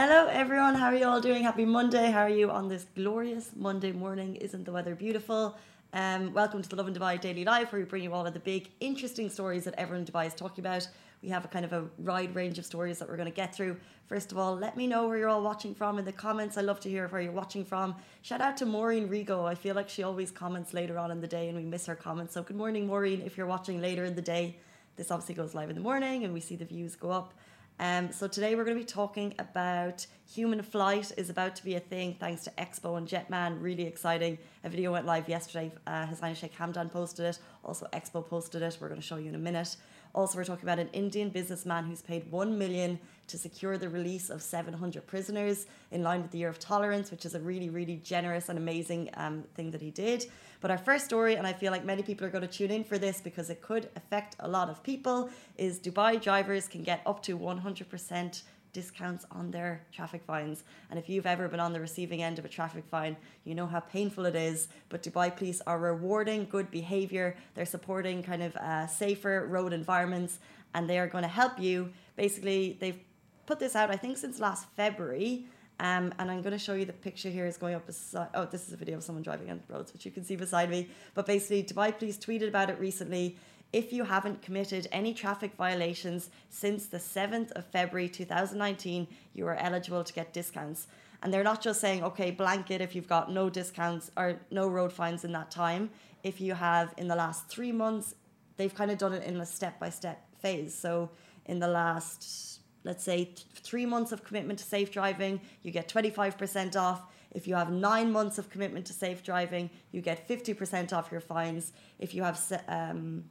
Hello, everyone. How are you all doing? Happy Monday. How are you on this glorious Monday morning? Isn't the weather beautiful? Um, welcome to the Lovin Dubai Daily Live, where we bring you all of the big, interesting stories that everyone in Dubai is talking about. We have a kind of a wide range of stories that we're going to get through. First of all, let me know where you're all watching from in the comments. I love to hear where you're watching from. Shout out to Maureen Rigo. I feel like she always comments later on in the day and we miss her comments. So, good morning, Maureen, if you're watching later in the day. This obviously goes live in the morning and we see the views go up. Um, so today we're going to be talking about human flight is about to be a thing thanks to Expo and Jetman. Really exciting. A video went live yesterday. Uh, His Sheikh Hamdan posted it. Also Expo posted it. We're going to show you in a minute. Also, we're talking about an Indian businessman who's paid one million to secure the release of 700 prisoners in line with the Year of Tolerance, which is a really, really generous and amazing um, thing that he did. But our first story, and I feel like many people are going to tune in for this because it could affect a lot of people, is Dubai drivers can get up to 100% discounts on their traffic fines. And if you've ever been on the receiving end of a traffic fine, you know how painful it is. But Dubai police are rewarding good behavior, they're supporting kind of uh, safer road environments, and they are going to help you. Basically, they've put this out, I think, since last February. Um, and I'm going to show you the picture here is going up beside. Oh, this is a video of someone driving on the roads, which you can see beside me. But basically, Dubai Police tweeted about it recently. If you haven't committed any traffic violations since the 7th of February 2019, you are eligible to get discounts. And they're not just saying, okay, blanket if you've got no discounts or no road fines in that time. If you have in the last three months, they've kind of done it in a step by step phase. So in the last let's say th- three months of commitment to safe driving, you get 25% off. If you have nine months of commitment to safe driving, you get 50% off your fines. If you have, um,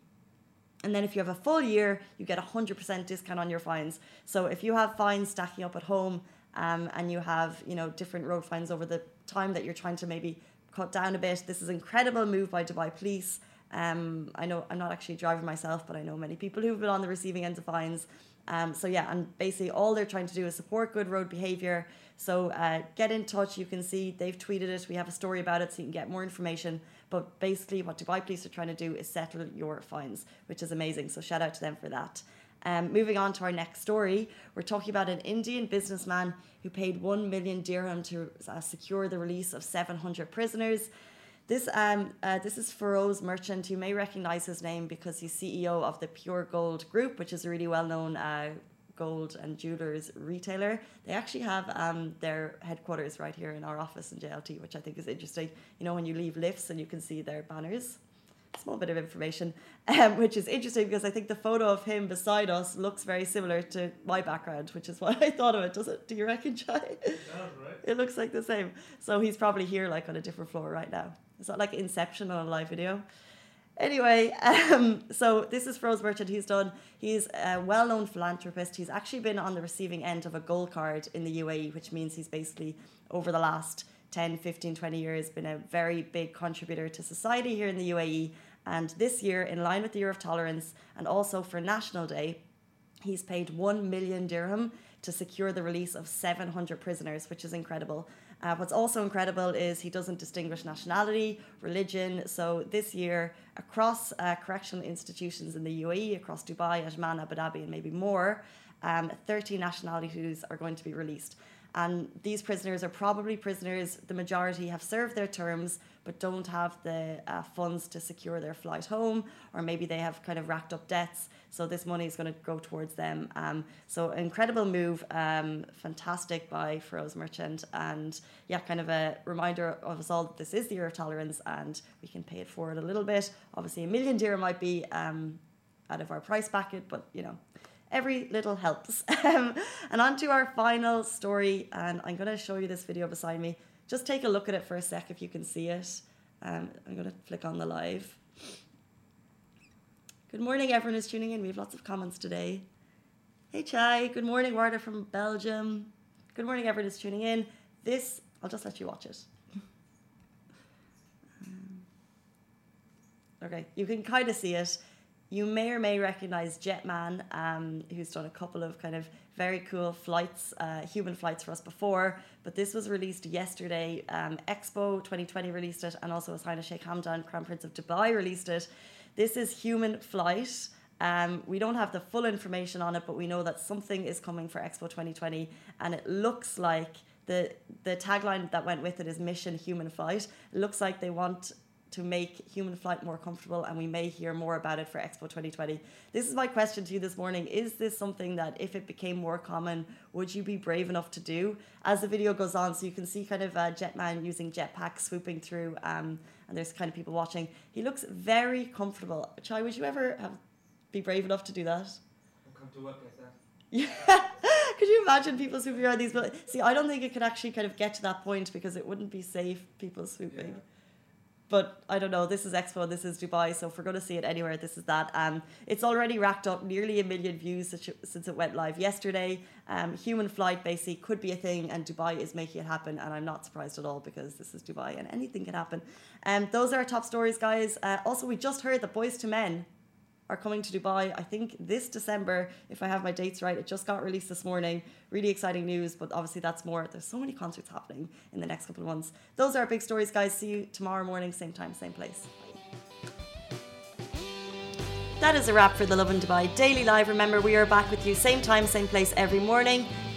and then if you have a full year, you get a 100% discount on your fines. So if you have fines stacking up at home um, and you have, you know, different road fines over the time that you're trying to maybe cut down a bit, this is an incredible move by Dubai Police. Um, I know I'm not actually driver myself, but I know many people who've been on the receiving end of fines. Um, so yeah, and basically all they're trying to do is support good road behaviour. So uh, get in touch. You can see they've tweeted it. We have a story about it, so you can get more information. But basically, what Dubai Police are trying to do is settle your fines, which is amazing. So shout out to them for that. Um, moving on to our next story, we're talking about an Indian businessman who paid 1 million dirham to uh, secure the release of 700 prisoners. This um uh, this is Firoz Merchant. You may recognize his name because he's CEO of the Pure Gold Group, which is a really well known uh, gold and jewelers retailer. They actually have um, their headquarters right here in our office in JLT, which I think is interesting. You know, when you leave lifts and you can see their banners. Small bit of information, um, which is interesting because I think the photo of him beside us looks very similar to my background, which is why I thought of it. Does it? Do you reckon? It does, right? It looks like the same. So he's probably here, like on a different floor right now. Is that like Inception on a live video? Anyway, um, so this is Firoz Merchant. He's done. He's a well-known philanthropist. He's actually been on the receiving end of a gold card in the UAE, which means he's basically over the last 10, 15, 20 years been a very big contributor to society here in the UAE. And this year, in line with the Year of Tolerance and also for National Day, he's paid 1 million dirham to secure the release of 700 prisoners, which is incredible. Uh, what's also incredible is he doesn't distinguish nationality, religion. So this year, across uh, correctional institutions in the UAE, across Dubai, Ajman, Abu Dhabi, and maybe more, um, 30 nationalities are going to be released. And these prisoners are probably prisoners, the majority have served their terms but don't have the uh, funds to secure their flight home, or maybe they have kind of racked up debts. So this money is going to go towards them. Um, so incredible move, um, fantastic by Firoz Merchant, and yeah, kind of a reminder of us all that this is the year of tolerance, and we can pay it forward a little bit. Obviously, a million dirham might be um, out of our price bracket, but you know every little helps. Um, and on to our final story, and I'm going to show you this video beside me. Just take a look at it for a sec if you can see it. Um, I'm going to flick on the live. Good morning, everyone who's tuning in. We have lots of comments today. Hey, Chai. Good morning, Warda from Belgium. Good morning, everyone who's tuning in. This, I'll just let you watch it. Um, okay, you can kind of see it you may or may recognize Jetman, um, who's done a couple of kind of very cool flights, uh, human flights for us before. But this was released yesterday. Um, Expo 2020 released it, and also His Sheikh Hamdan, Crown Prince of Dubai, released it. This is human flight. Um, we don't have the full information on it, but we know that something is coming for Expo 2020, and it looks like the the tagline that went with it is Mission Human Flight. It looks like they want to make human flight more comfortable, and we may hear more about it for Expo 2020. This is my question to you this morning. Is this something that, if it became more common, would you be brave enough to do? As the video goes on, so you can see kind of a jetman using jetpack swooping through, um, and there's kind of people watching. He looks very comfortable. Chai, would you ever have be brave enough to do that? Come to work like that. Yeah. could you imagine people swooping around these? But see, I don't think it could actually kind of get to that point because it wouldn't be safe. People swooping. Yeah. But I don't know. This is Expo. This is Dubai. So if we're going to see it anywhere, this is that. Um, it's already racked up nearly a million views since, it went live yesterday. Um, human flight basically could be a thing, and Dubai is making it happen. And I'm not surprised at all because this is Dubai, and anything can happen. Um, those are our top stories, guys. Uh, also, we just heard that Boyz II Men are coming to Dubai, I think this December, if I have my dates right. It just got released this morning. Really exciting news, but obviously that's more. There's so many concerts happening in the next couple of months. Those are our big stories, guys. See you tomorrow morning, same time, same place. That is a wrap for the Lovin Dubai Daily Live. Remember, we are back with you same time, same place every morning.